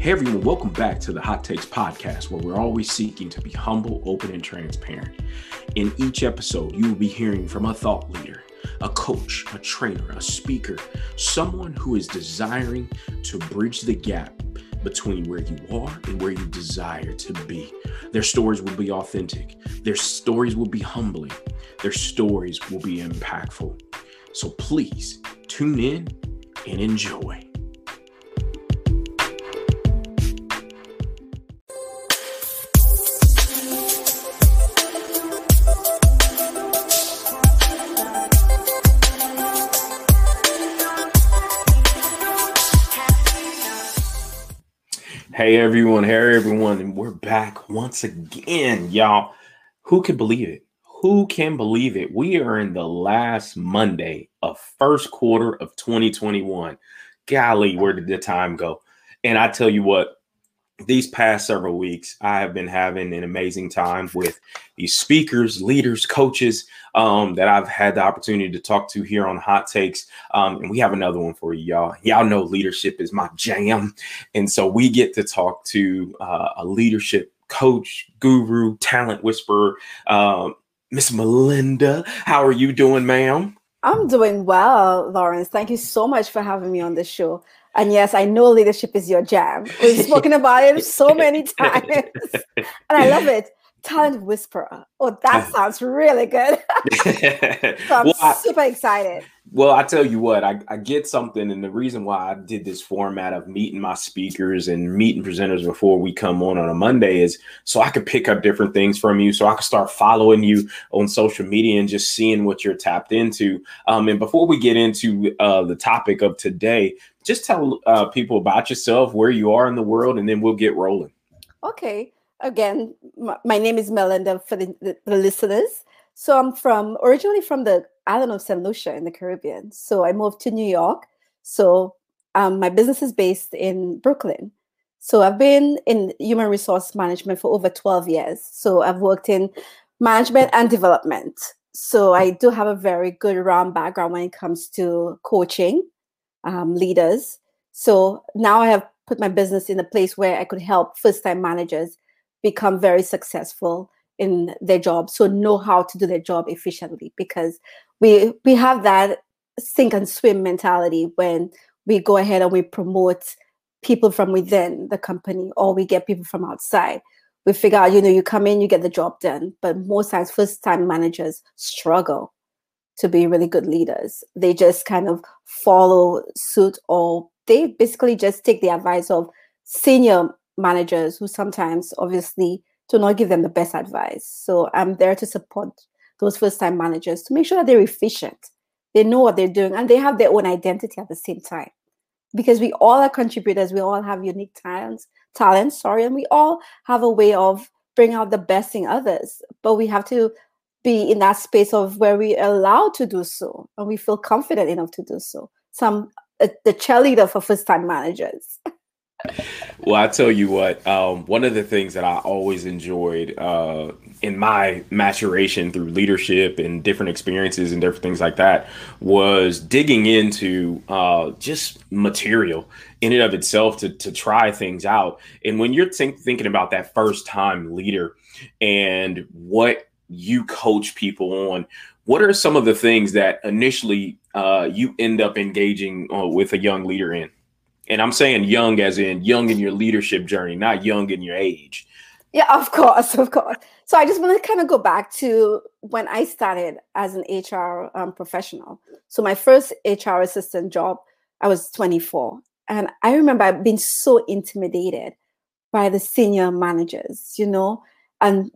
Hey everyone, welcome back to the Hot Takes podcast, where we're always seeking to be humble, open, and transparent. In each episode, you will be hearing from a thought leader, a coach, a trainer, a speaker, someone who is desiring to bridge the gap between where you are and where you desire to be. Their stories will be authentic, their stories will be humbling, their stories will be impactful. So please tune in and enjoy. Hey everyone, hey everyone, and we're back once again, y'all. Who can believe it? Who can believe it? We are in the last Monday of first quarter of 2021. Golly, where did the time go? And I tell you what, these past several weeks, I have been having an amazing time with these speakers, leaders, coaches um, that I've had the opportunity to talk to here on Hot Takes. Um, and we have another one for you, y'all. Y'all know leadership is my jam. And so we get to talk to uh, a leadership coach, guru, talent whisperer, um, Miss Melinda. How are you doing, ma'am? I'm doing well, Lawrence. Thank you so much for having me on the show. And yes, I know leadership is your jam. We've spoken about it so many times, and I love it. Talent whisperer. Oh, that sounds really good. so I'm well, super I, excited. Well, I tell you what, I, I get something, and the reason why I did this format of meeting my speakers and meeting presenters before we come on on a Monday is so I could pick up different things from you, so I could start following you on social media and just seeing what you're tapped into. Um, and before we get into uh, the topic of today, just tell uh, people about yourself, where you are in the world, and then we'll get rolling. Okay. Again, my, my name is Melinda for the, the, the listeners. So I'm from originally from the island of St. Lucia in the Caribbean. So I moved to New York. So um, my business is based in Brooklyn. So I've been in human resource management for over 12 years. So I've worked in management and development. So I do have a very good round background when it comes to coaching um, leaders. So now I have put my business in a place where I could help first time managers become very successful in their job. So know how to do their job efficiently because we we have that sink and swim mentality when we go ahead and we promote people from within the company or we get people from outside. We figure out you know you come in you get the job done. But most times first time managers struggle to be really good leaders. They just kind of follow suit or they basically just take the advice of senior managers who sometimes obviously do not give them the best advice. So I'm there to support those first time managers to make sure that they're efficient, they know what they're doing, and they have their own identity at the same time. Because we all are contributors, we all have unique talents, talents, sorry, and we all have a way of bringing out the best in others. But we have to be in that space of where we are allowed to do so and we feel confident enough to do so. Some uh, the cheerleader for first time managers. well, I tell you what, um, one of the things that I always enjoyed uh, in my maturation through leadership and different experiences and different things like that was digging into uh, just material in and of itself to, to try things out. And when you're think, thinking about that first time leader and what you coach people on, what are some of the things that initially uh, you end up engaging uh, with a young leader in? And I'm saying young as in young in your leadership journey, not young in your age. Yeah, of course, of course. So I just want to kind of go back to when I started as an HR um, professional. So my first HR assistant job, I was 24. And I remember being so intimidated by the senior managers, you know, and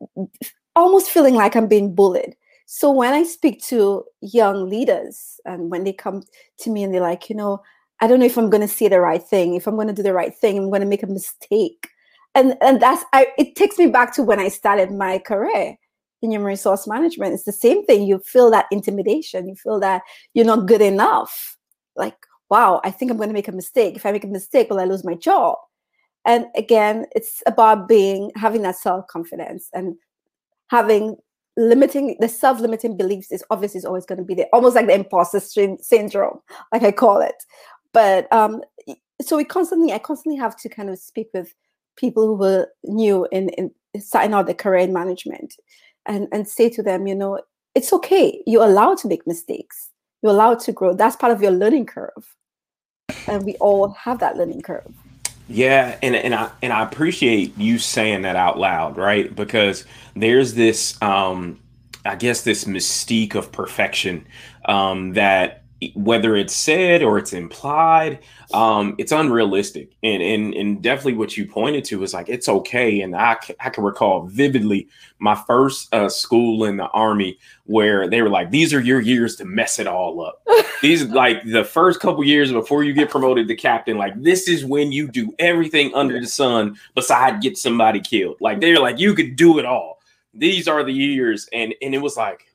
almost feeling like I'm being bullied. So when I speak to young leaders and when they come to me and they're like, you know, I don't know if I'm going to say the right thing, if I'm going to do the right thing, I'm going to make a mistake. And and that's I it takes me back to when I started my career in human resource management. It's the same thing. You feel that intimidation. You feel that you're not good enough. Like, wow, I think I'm going to make a mistake. If I make a mistake, will I lose my job? And again, it's about being having that self-confidence and having limiting the self-limiting beliefs is obviously is always going to be there almost like the imposter syndrome like i call it but um, so we constantly, I constantly have to kind of speak with people who were new in, in starting out their career in management and, and say to them, you know, it's okay. You're allowed to make mistakes. You're allowed to grow. That's part of your learning curve. And we all have that learning curve. Yeah, and and I and I appreciate you saying that out loud, right? Because there's this um I guess this mystique of perfection um that whether it's said or it's implied, um, it's unrealistic. And, and and definitely what you pointed to is like it's okay. And I I can recall vividly my first uh, school in the army where they were like, "These are your years to mess it all up." These like the first couple years before you get promoted to captain. Like this is when you do everything under the sun beside get somebody killed. Like they're like you could do it all. These are the years, and and it was like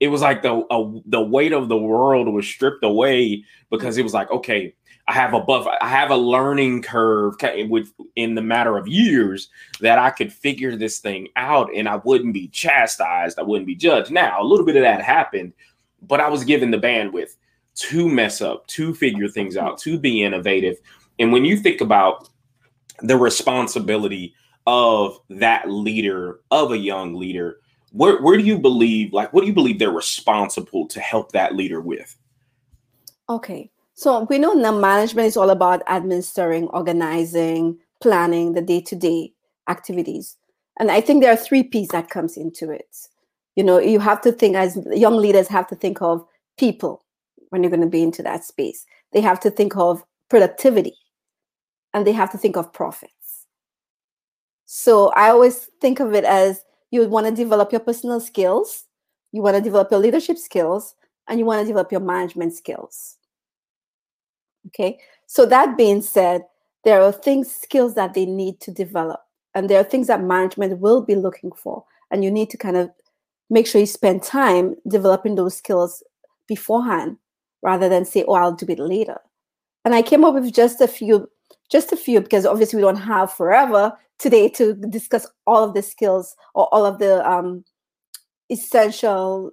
it was like the the weight of the world was stripped away because it was like okay i have a buff i have a learning curve with in the matter of years that i could figure this thing out and i wouldn't be chastised i wouldn't be judged. Now a little bit of that happened but i was given the bandwidth to mess up to figure things out to be innovative. And when you think about the responsibility of that leader of a young leader where where do you believe like what do you believe they're responsible to help that leader with? Okay so we know now management is all about administering organizing planning the day-to-day activities. And i think there are three p's that comes into it. You know you have to think as young leaders have to think of people when you're going to be into that space. They have to think of productivity and they have to think of profits. So i always think of it as you want to develop your personal skills, you want to develop your leadership skills, and you want to develop your management skills. Okay, so that being said, there are things, skills that they need to develop, and there are things that management will be looking for, and you need to kind of make sure you spend time developing those skills beforehand rather than say, oh, I'll do it later. And I came up with just a few, just a few, because obviously we don't have forever today to discuss all of the skills or all of the um, essential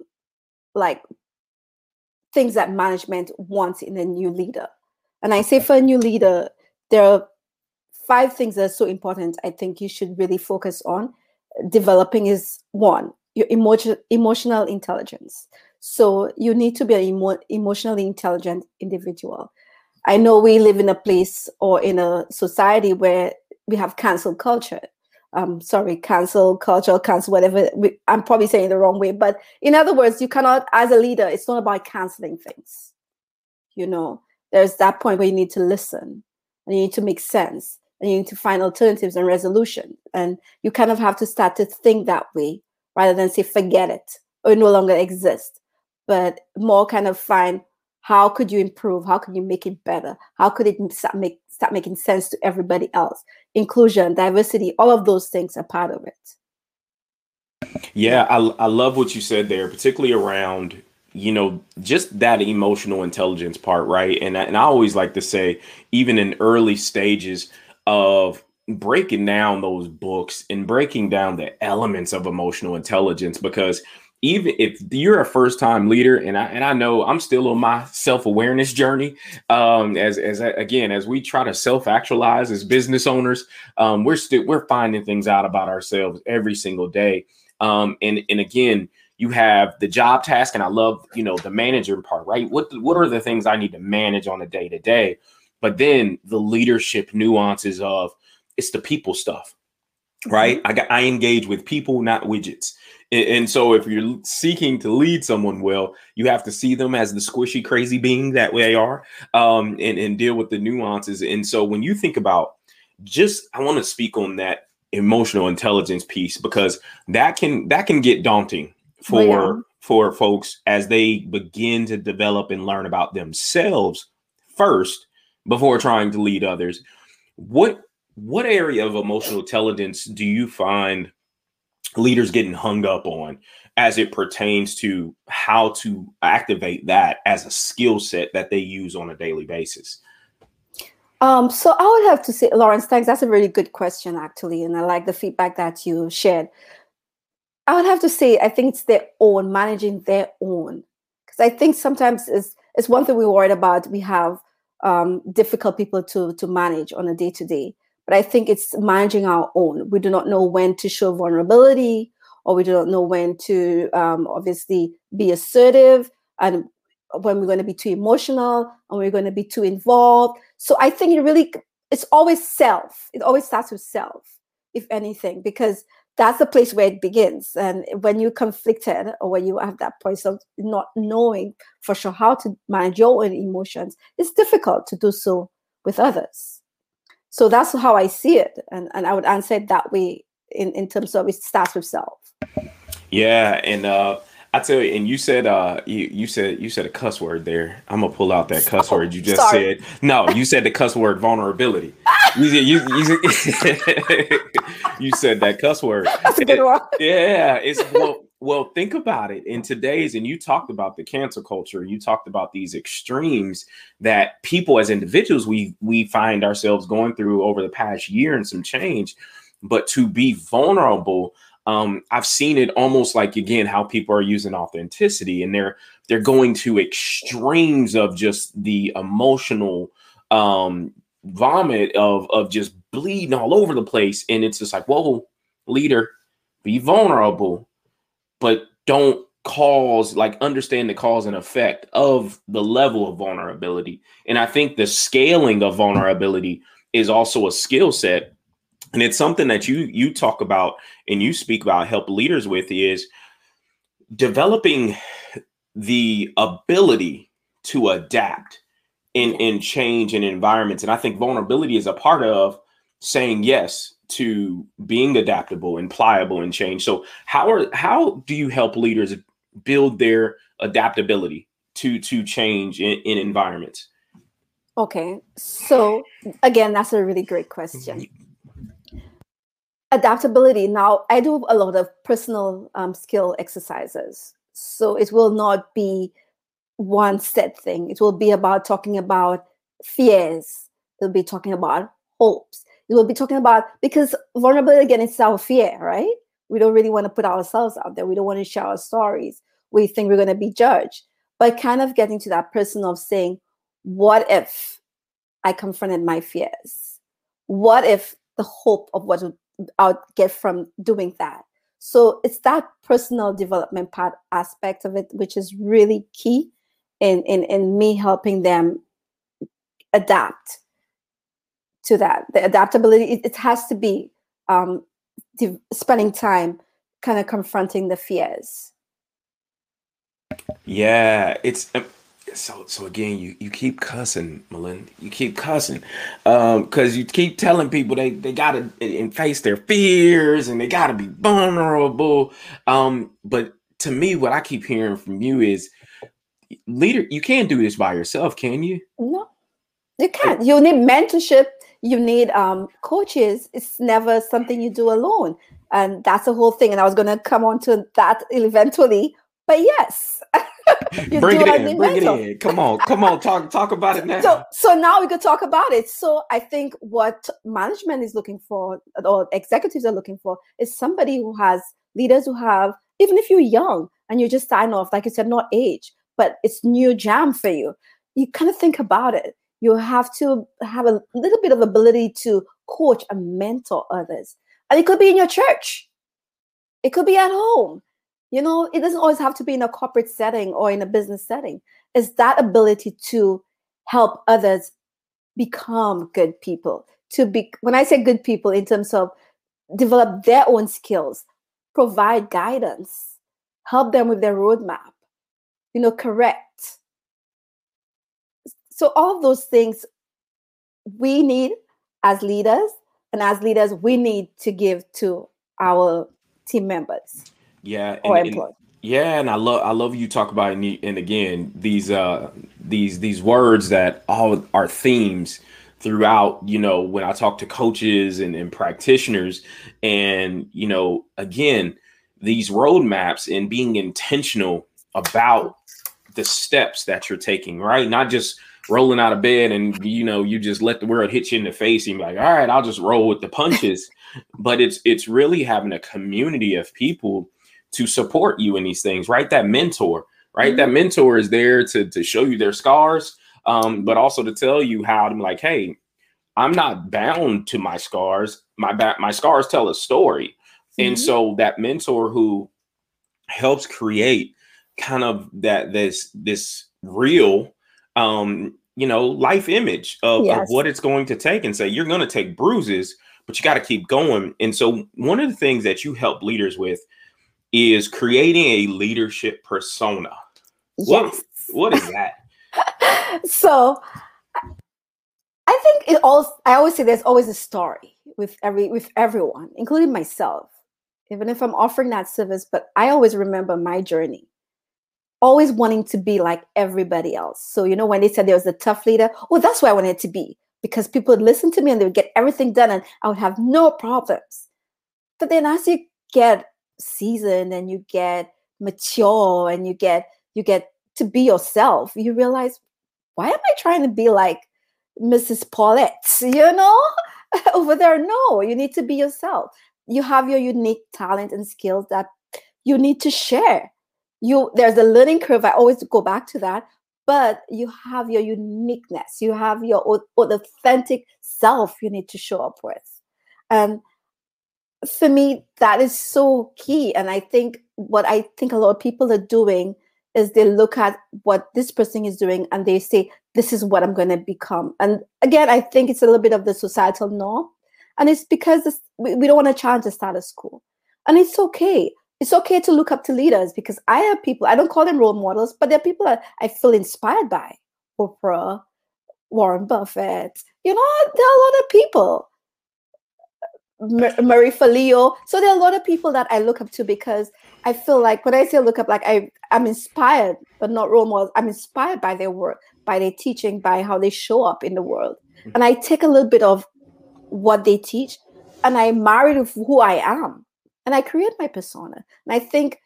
like things that management wants in a new leader. And I say for a new leader, there are five things that are so important. I think you should really focus on. Developing is one, your emotion, emotional intelligence. So you need to be an emo- emotionally intelligent individual. I know we live in a place or in a society where we have cancel culture. Um, sorry, cancel culture, cancel whatever. We, I'm probably saying the wrong way, but in other words, you cannot, as a leader, it's not about canceling things. You know, there's that point where you need to listen and you need to make sense and you need to find alternatives and resolution. And you kind of have to start to think that way rather than say, forget it or it no longer exists, but more kind of find how could you improve? How could you make it better? How could it make start making sense to everybody else. Inclusion, diversity, all of those things are part of it. Yeah, I, I love what you said there, particularly around you know just that emotional intelligence part right and, and i always like to say even in early stages of breaking down those books and breaking down the elements of emotional intelligence because even if you're a first time leader and I and I know I'm still on my self-awareness journey um as as again as we try to self-actualize as business owners um we're still we're finding things out about ourselves every single day. Um and and again you have the job task and I love you know the manager part right? What what are the things I need to manage on a day to day but then the leadership nuances of it's the people stuff right? Mm-hmm. I got I engage with people not widgets and, so if you're seeking to lead someone well, you have to see them as the squishy, crazy being that they are um, and, and deal with the nuances. And so when you think about just, I want to speak on that emotional intelligence piece because that can that can get daunting for yeah. for folks as they begin to develop and learn about themselves first before trying to lead others. What what area of emotional intelligence do you find leaders getting hung up on as it pertains to how to activate that as a skill set that they use on a daily basis? Um, so I would have to say, Lawrence, thanks. That's a really good question, actually, and I like the feedback that you shared. I would have to say, I think it's their own managing their own, because I think sometimes it's it's one thing we're worried about. We have um, difficult people to to manage on a day to day. But I think it's managing our own. We do not know when to show vulnerability, or we do not know when to um, obviously be assertive, and when we're going to be too emotional, and we're going to be too involved. So I think it really it's always self. It always starts with self, if anything, because that's the place where it begins. And when you're conflicted or when you have that point of not knowing for sure how to manage your own emotions, it's difficult to do so with others. So that's how I see it. And, and I would answer it that way in, in terms of it starts with self. Yeah. And uh, I tell you, and you said uh you, you said you said a cuss word there. I'm gonna pull out that cuss oh, word you just sorry. said. No, you said the cuss word vulnerability. you, you, you, you, said that cuss word. That's a good one. Yeah, it's well well think about it in today's and you talked about the cancel culture you talked about these extremes that people as individuals we we find ourselves going through over the past year and some change but to be vulnerable um, I've seen it almost like again how people are using authenticity and they're they're going to extremes of just the emotional um, vomit of of just bleeding all over the place, and it's just like, whoa, leader, be vulnerable, but don't cause like understand the cause and effect of the level of vulnerability. And I think the scaling of vulnerability is also a skill set. And it's something that you you talk about and you speak about help leaders with is developing the ability to adapt in in change in environments. And i think vulnerability is a part of saying yes to being adaptable and pliable and change. So how are how do you help leaders build their adaptability to to change in, in environments? Okay so again that's a really great question. Adaptability now i do a lot of personal um, skill exercises so it will not be one set thing. It will be about talking about fears. It'll be talking about hopes it will be talking about because vulnerability again is our fear right? We don't really want to put ourselves out there. We don't want to share our stories. We think we're going to be judged. But kind of getting to that person of saying what if i confronted my fears? What if the hope of what I'll get from doing that. So it's that personal development part aspect of it, which is really key in in, in me helping them adapt to that. The adaptability, it, it has to be um, de- spending time kind of confronting the fears. Yeah, it's um, so so again you you keep cussing melinda. You keep cussing um because you keep telling people they they gotta and face their fears and they gotta be vulnerable. Um but to me what i keep hearing from you is leader you can't do this by yourself can you? No. You can't. You need mentorship you need um coaches it's never something you do alone and that's the whole thing and i was going to come on to that eventually but yes bring it in, bring mental. it in. Come on, come on, talk talk about it now. So so now we could talk about it. So I think what management is looking for or executives are looking for is somebody who has leaders who have, even if you're young and you just sign off, like you said, not age, but it's new jam for you. You kind of think about it. You have to have a little bit of ability to coach and mentor others. And it could be in your church. It could be at home you know, it doesn't always have to be in a corporate setting or in a business setting. It's that ability to help others become good people. To be, when I say good people, in terms of develop their own skills, provide guidance, help them with their roadmap, you know, correct. So, all of those things we need as leaders, and as leaders, we need to give to our team members. Yeah, and, and, yeah, and I love I love you talk about and, and again these uh these these words that all are themes throughout you know when i talk to coaches and, and practitioners and you know again these roadmaps and being intentional about the steps that you're taking right not just rolling out of bed and you know you just let the world hit you in the face and be like all right i'll just roll with the punches but it's it's really having a community of people to support you in these things, right? That mentor, right? Mm-hmm. That mentor is there to, to show you their scars, um, but also to tell you how to be like, hey, I'm not bound to my scars. My back, my scars tell a story, mm-hmm. and so that mentor who helps create kind of that this this real um you know life image of, yes. of what it's going to take and say you're going to take bruises but you got to keep going and so one of the things that you help leaders with is creating a leadership persona yes. what what is that so i think it all i always say there's always a story with every with everyone including myself even if i'm offering that service but i always remember my journey always wanting to be like everybody else. So, you know, when they said there was a tough leader, oh, that's where I wanted to be because people would listen to me and they would get everything done and I would have no problems. But then as you get seasoned and you get mature and you get you get to be yourself, you realize, why am I trying to be like Mrs. Paulette? You know, over there, no, you need to be yourself. You have your unique talent and skills that you need to share you there's a learning curve i always go back to that but you have your uniqueness you have your authentic self you need to show up with. And for me that is so key and i think what i think a lot of people are doing is they look at what this person is doing and they say this is what i'm going to become. And again i think it's a little bit of the societal norm and it's because we don't want to challenge the status quo. And it's okay it's okay to look up to leaders because I have people, I don't call them role models, but they're people that I feel inspired by. Oprah, Warren Buffett, you know, there are a lot of people. Marie Forleo. So there are a lot of people that I look up to because I feel like when I say look up, like I, I'm inspired, but not role models. I'm inspired by their work, by their teaching, by how they show up in the world. Mm-hmm. And I take a little bit of what they teach and I marry it with who I am and I create my persona. And I think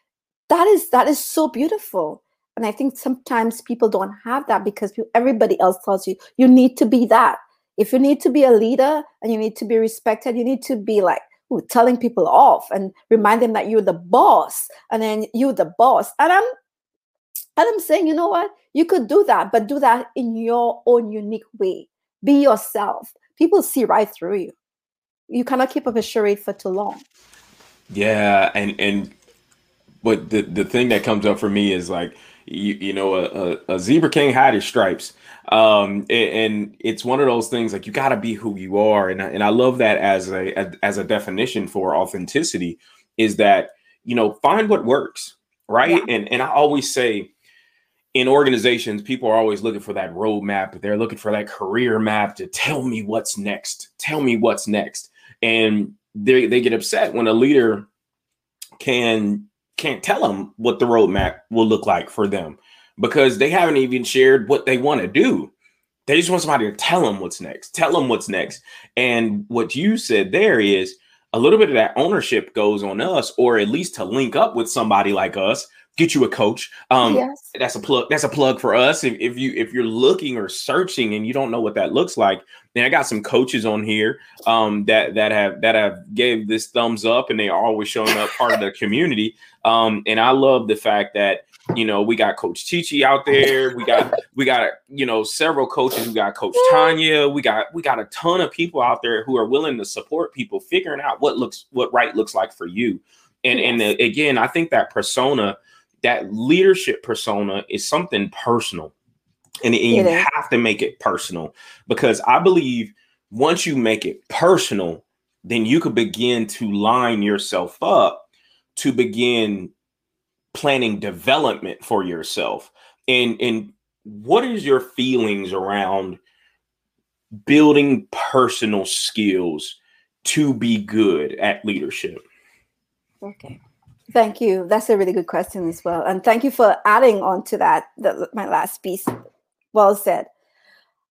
that is that is so beautiful. And I think sometimes people don't have that because everybody else tells you you need to be that. If you need to be a leader and you need to be respected, you need to be like ooh, telling people off and remind them that you're the boss, and then you're the boss. And I'm and I'm saying, you know what? You could do that, but do that in your own unique way. Be yourself. People see right through you. You cannot keep up a charade for too long. Yeah, and and but the the thing that comes up for me is like you, you know a, a, a zebra king had his stripes. Um and, and, it's one of those things like you got to be who you are. And I, and I love that as a, a as a definition for authenticity is that you know find what works right? Yeah. and and I always say in organizations people are always looking for that roadmap. They're looking for that career map to tell me what's next tell me what's next. And they they get upset when a leader can can't tell them what the roadmap will look like for them because they haven't even shared what they want to do. They just want somebody to tell them what's next, tell them what's next. And what you said there is a little bit of that ownership goes on us, or at least to link up with somebody like us get you a coach. Um, yes. that's a plug. That's a plug for us. If, if you if you're looking or searching and you don't know what that looks like, then I got some coaches on here um, that that have that have gave this thumbs up and they are always showing up part of the community. Um, and I love the fact that you know we got Coach Chichi out there. We got we got you know several coaches. We got Coach Tanya. We got we got a ton of people out there who are willing to support people figuring out what looks what right looks like for you. And yes. and again, I think that persona that leadership persona is something personal. And, and you have to make it personal because I believe once you make it personal, then you could begin to line yourself up to begin planning development for yourself. And and what is your feelings around building personal skills to be good at leadership? Okay. Thank you. That's a really good question as well. And thank you for adding on to that, the, my last piece. Well said.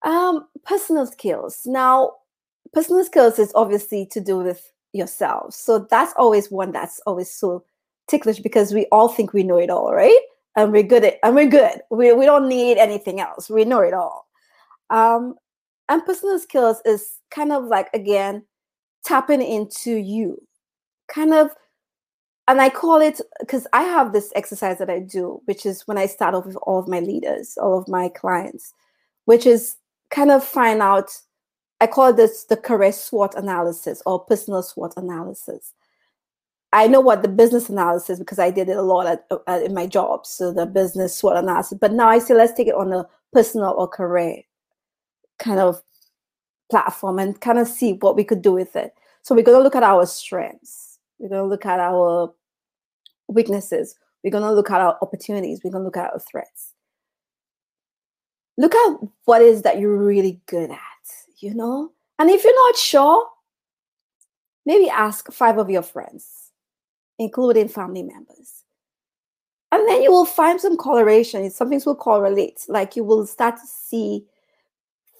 Um, personal skills. Now, personal skills is obviously to do with yourself. So that's always one that's always so ticklish because we all think we know it all, right? And we're good at and we're good. We, we don't need anything else. We know it all. Um, and personal skills is kind of like again tapping into you, kind of and I call it because I have this exercise that I do, which is when I start off with all of my leaders, all of my clients. which is kind of find out. I call this the career SWOT analysis or personal SWOT analysis. I know what the business analysis because I did it a lot at, at, in my job. So the business SWOT analysis. But now I say let's take it on a personal or career kind of platform and kind of see what we could do with it. So we're going to look at our strengths. We're going to look at our weaknesses. We're going to look at our opportunities. We're going to look at our threats. Look at what is that you're really good at, you know? And if you're not sure, maybe ask five of your friends, including family members. And then you will find some correlation. Some things will correlate. Like you will start to see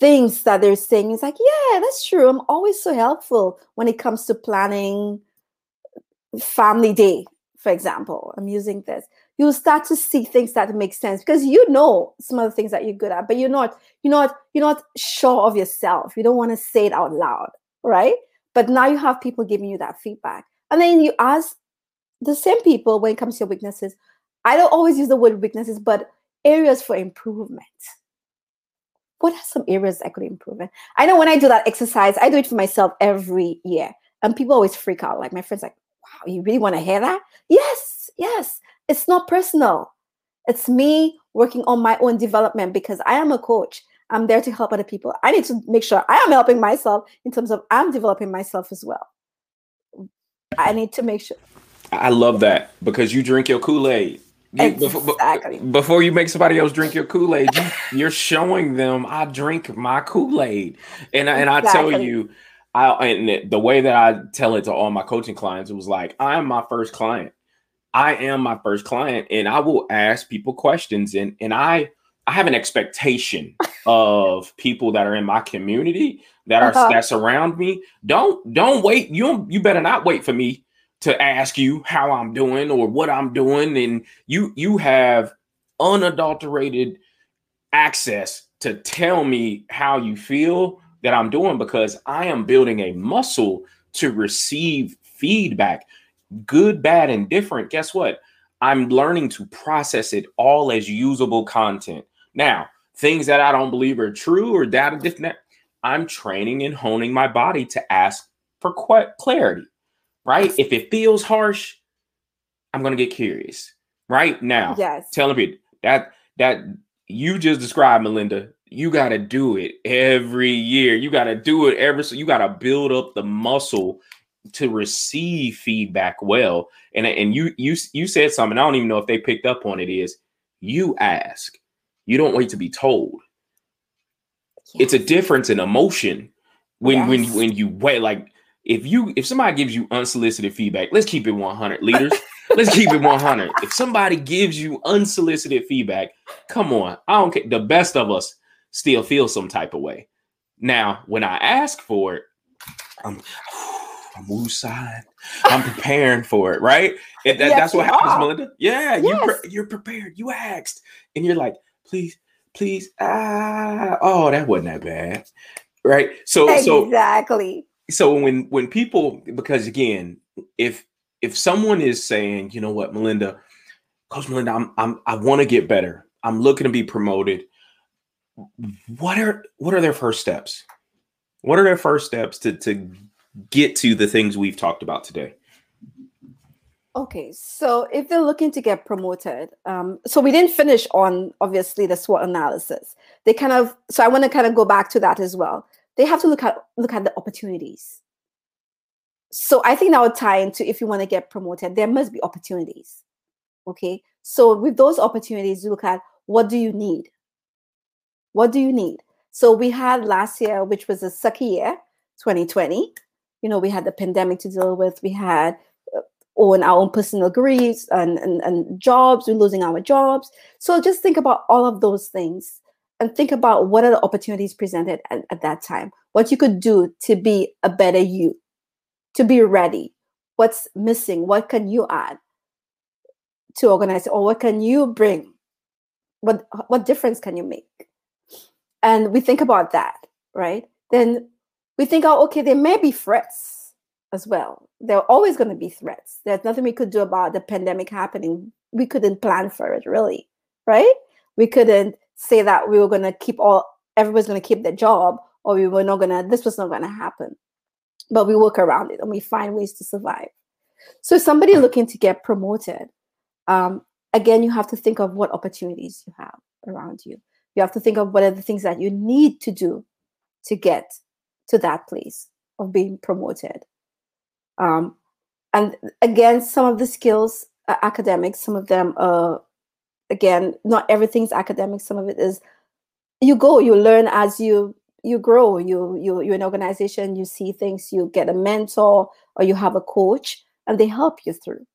things that they're saying. It's like, yeah, that's true. I'm always so helpful when it comes to planning family day for example, I'm using this, you'll start to see things that make sense because you know some of the things that you're good at, but you're not, you're not, you're not sure of yourself. You don't want to say it out loud, right? But now you have people giving you that feedback. And then you ask the same people when it comes to your weaknesses. I don't always use the word weaknesses, but areas for improvement. What are some areas I could improve in? I know when I do that exercise, I do it for myself every year. And people always freak out. Like my friends, like, wow, you really want to hear that? Yes, yes. It's not personal. It's me working on my own development because I am a coach. I'm there to help other people. I need to make sure I am helping myself in terms of I'm developing myself as well. I need to make sure. I love that because you drink your Kool Aid. Exactly. Before, before, you make somebody else drink your Kool Aid, you, are showing them I drink my Kool Aid, and and I tell you, I and the way that I tell it to all my coaching clients, it was like, I am my first client. I am my first client, and I will ask people questions, and and I I have an expectation of people that are in my community that are uh-huh. that surround me. Don't don't wait. You you better not wait for me to ask you how I'm doing or what I'm doing, and you you have unadulterated access to tell me how you feel that I'm doing because I am building a muscle to receive feedback, good, bad, and different. Guess what? I'm learning to process it all as usable content. Now, things that I don't believe are true or data different, I'm training and honing my body to ask for clarity, right? If it feels harsh, I'm going to get curious, right? Now, yes. telling me that that you just described, Melinda, you got to do it every year. You got to do it every so you got to build up the muscle to receive feedback well. And and you you you said something I don't even know if they picked up on it is you ask. You don't wait to be told. Yes. It's a difference in emotion when yes. when when you wait like if you if somebody gives you unsolicited feedback, let's keep it 100 leaders. let's keep it 100. If somebody gives you unsolicited feedback, come on. I don't care. The best of us still feel some type of way. Now, when I ask for it, I'm I'm wooside. I'm preparing for it, right? that, yes, that's what happens, are. Melinda. Yeah, yes. you pre- you're prepared. You asked, and you're like, please, please. Ah, oh, that wasn't that bad, right? So, exactly. so exactly. So when when people, because again, if if someone is saying, you know what, Melinda, Coach Melinda, I'm I'm I want to get better. I'm looking to be promoted what are what are their first steps? What are their first steps to to get to the things we've talked about today? Okay, so if they're looking to get promoted, um, so we didn't finish on obviously the SWOT analysis. They kind of so I want to kind of go back to that as well. They have to look at look at the opportunities. So I think that would tie into if you want to get promoted, there must be opportunities. Okay, so with those opportunities, you look at what do you need what do you need? So we had last year, which was a sucky year, 2020. You know, we had the pandemic to deal with. We had uh, on our own personal griefs and, and, and jobs, we're losing our jobs. So just think about all of those things and think about what are the opportunities presented at, at that time, what you could do to be a better you, to be ready. What's missing? What can you add to organize, or what can you bring? What what difference can you make? And we think about that, right? Then we think, oh, okay, there may be threats as well. There are always going to be threats. There's nothing we could do about the pandemic happening. We couldn't plan for it, really, right? We couldn't say that we were going to keep all everybody's going to keep their job or we were not going to, this was not going to happen. But we work around it and we find ways to survive. So, somebody looking to get promoted, um, again, you have to think of what opportunities you have around you. You have to think of what are the things that you need to do to get to that place of being promoted. Um, and again, some of the skills are academic, some of them are, again, not everything's academic, some of it is you go, you learn as you you grow. You you you're an organization you see things you get a mentor or you have a coach and they help you through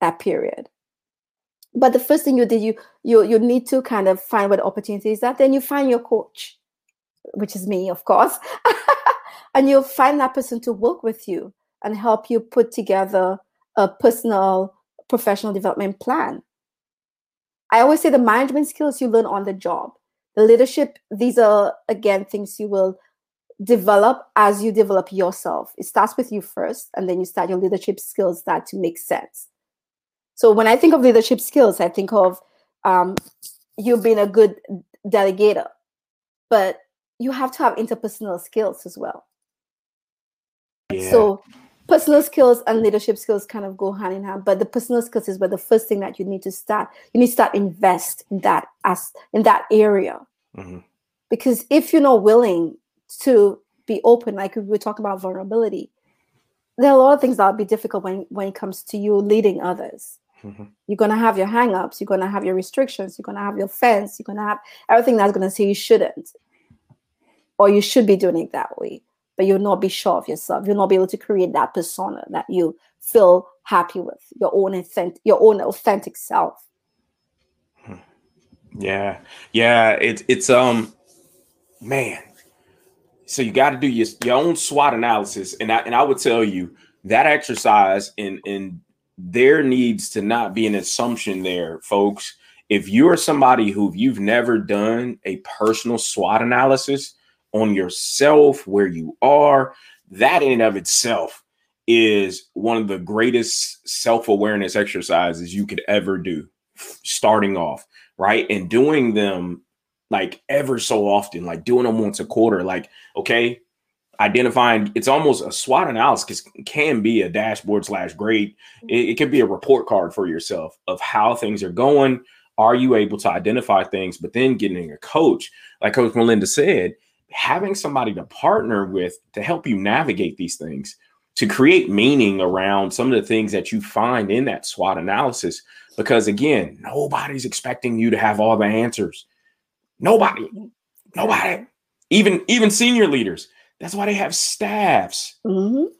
that period but the first thing you did you you you need to kind of find what opportunities are then you find your coach which is me of course. And you'll find that person to work with you and help you put together a personal professional development plan. I always say the management skills you learn on the job. The leadership these are again things you will develop as you develop yourself. It starts with you first and then you start your leadership skills start to make sense so when i think of leadership skills i think of um, you being a good delegator but you have to have interpersonal skills as well yeah. so personal skills and leadership skills kind of go hand in hand but the personal skills is where the first thing that you need to start you need to start invest in that as in that area mm-hmm. because if you're not willing to be open like we were talking about vulnerability there are a lot of things that will be difficult when when it comes to you leading others mm-hmm. you're going to have your hang-ups you're going to have your restrictions you're going to have your fence you're going to have everything that's going to say you shouldn't or you should be doing it that way but you'll not be sure of yourself. You'll not be able to create that persona that you feel happy with, your own authentic, your own authentic self. Hmm. Yeah, yeah. It's it's um, man. So you got to do your your own SWOT analysis, and I and I would tell you that exercise in and there needs to not be an assumption there, folks. If you're somebody who you've never done a personal SWOT analysis, on yourself, where you are, that in and of itself is one of the greatest self awareness exercises you could ever do, starting off, right? And doing them like ever so often, like doing them once a quarter, like, okay, identifying it's almost a SWOT analysis can be a dashboard slash grade. It, it can be a report card for yourself of how things are going. Are you able to identify things? But then getting a coach, like Coach Melinda said, having somebody to partner with to help you navigate these things, to create meaning around some of the things that you find in that SWOT analysis. Because again, nobody's expecting you to have all the answers. Nobody, mm-hmm. nobody, even even senior leaders. That's why they have staffs. Mm-hmm.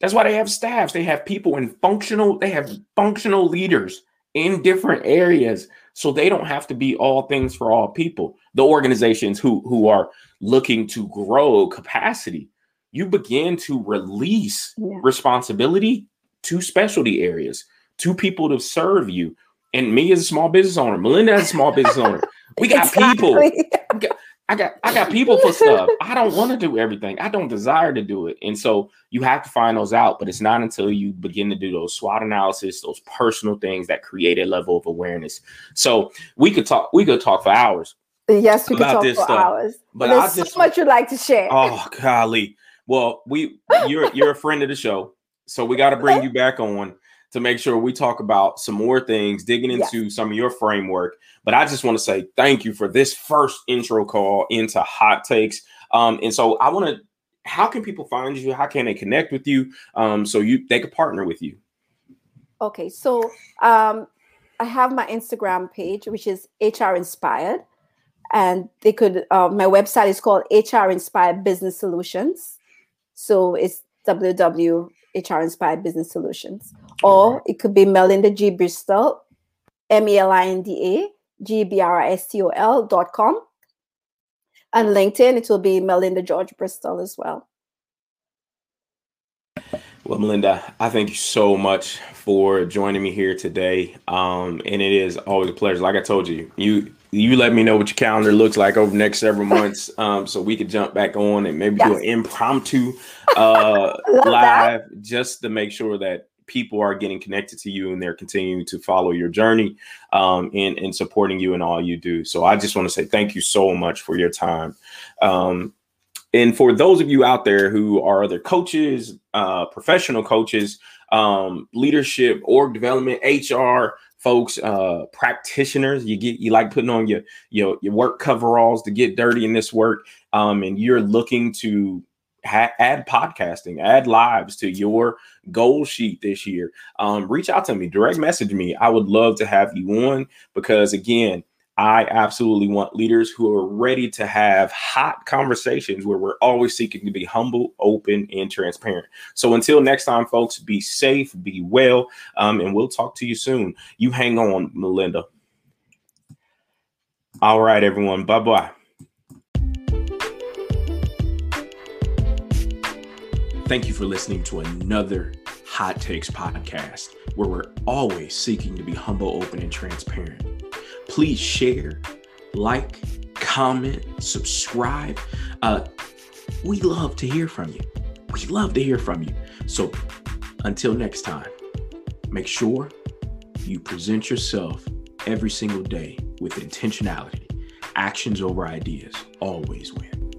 That's why they have staffs. They have people in functional. They have functional leaders in different areas so they don't have to be all things for all people the organizations who who are looking to grow capacity you begin to release yeah. responsibility to specialty areas to people to serve you and me as a small business owner melinda as a small business owner we got exactly. people I got I got people for stuff. I don't want to do everything. I don't desire to do it. And so you have to find those out, but it's not until you begin to do those SWOT analysis, those personal things that create a level of awareness. So we could talk we could talk for hours. Yes, we could talk for stuff. hours. But there's just, so much you'd like to share. Oh golly. Well, we you're you're a friend of the show. So we got to bring you back on to make sure we talk about some more things, digging into yes. some of your framework. But I just want to say thank you for this first intro call into hot takes. Um, and so I want to, how can people find you? How can they connect with you? Um, so you they could partner with you. Okay, so um, I have my Instagram page, which is HR Inspired, and they could. Uh, my website is called HR Inspired Business Solutions. So it's www HR Inspired Business Solutions. Or it could be Melinda G. Bristol, M E L I N D A G B R I S T O L dot com. And LinkedIn, it will be Melinda George Bristol as well. Well, Melinda, I thank you so much for joining me here today. Um, and it is always a pleasure. Like I told you, you you let me know what your calendar looks like over the next several months, um, so we could jump back on and maybe yes. do an impromptu uh, live, that. just to make sure that people are getting connected to you and they're continuing to follow your journey um, and, and supporting you in all you do. So I just want to say thank you so much for your time. Um, and for those of you out there who are other coaches, uh, professional coaches, um, leadership, org development, HR folks, uh, practitioners, you get you like putting on your your your work coveralls to get dirty in this work, um, and you're looking to ha- add podcasting, add lives to your goal sheet this year, um, reach out to me, direct message me. I would love to have you on because, again, I absolutely want leaders who are ready to have hot conversations where we're always seeking to be humble, open, and transparent. So until next time, folks, be safe, be well, um, and we'll talk to you soon. You hang on, Melinda. All right, everyone. Bye bye. Thank you for listening to another Hot Takes podcast, where we're always seeking to be humble, open, and transparent. Please share, like, comment, subscribe. Uh, we love to hear from you. We love to hear from you. So until next time, make sure you present yourself every single day with intentionality. Actions over ideas always win.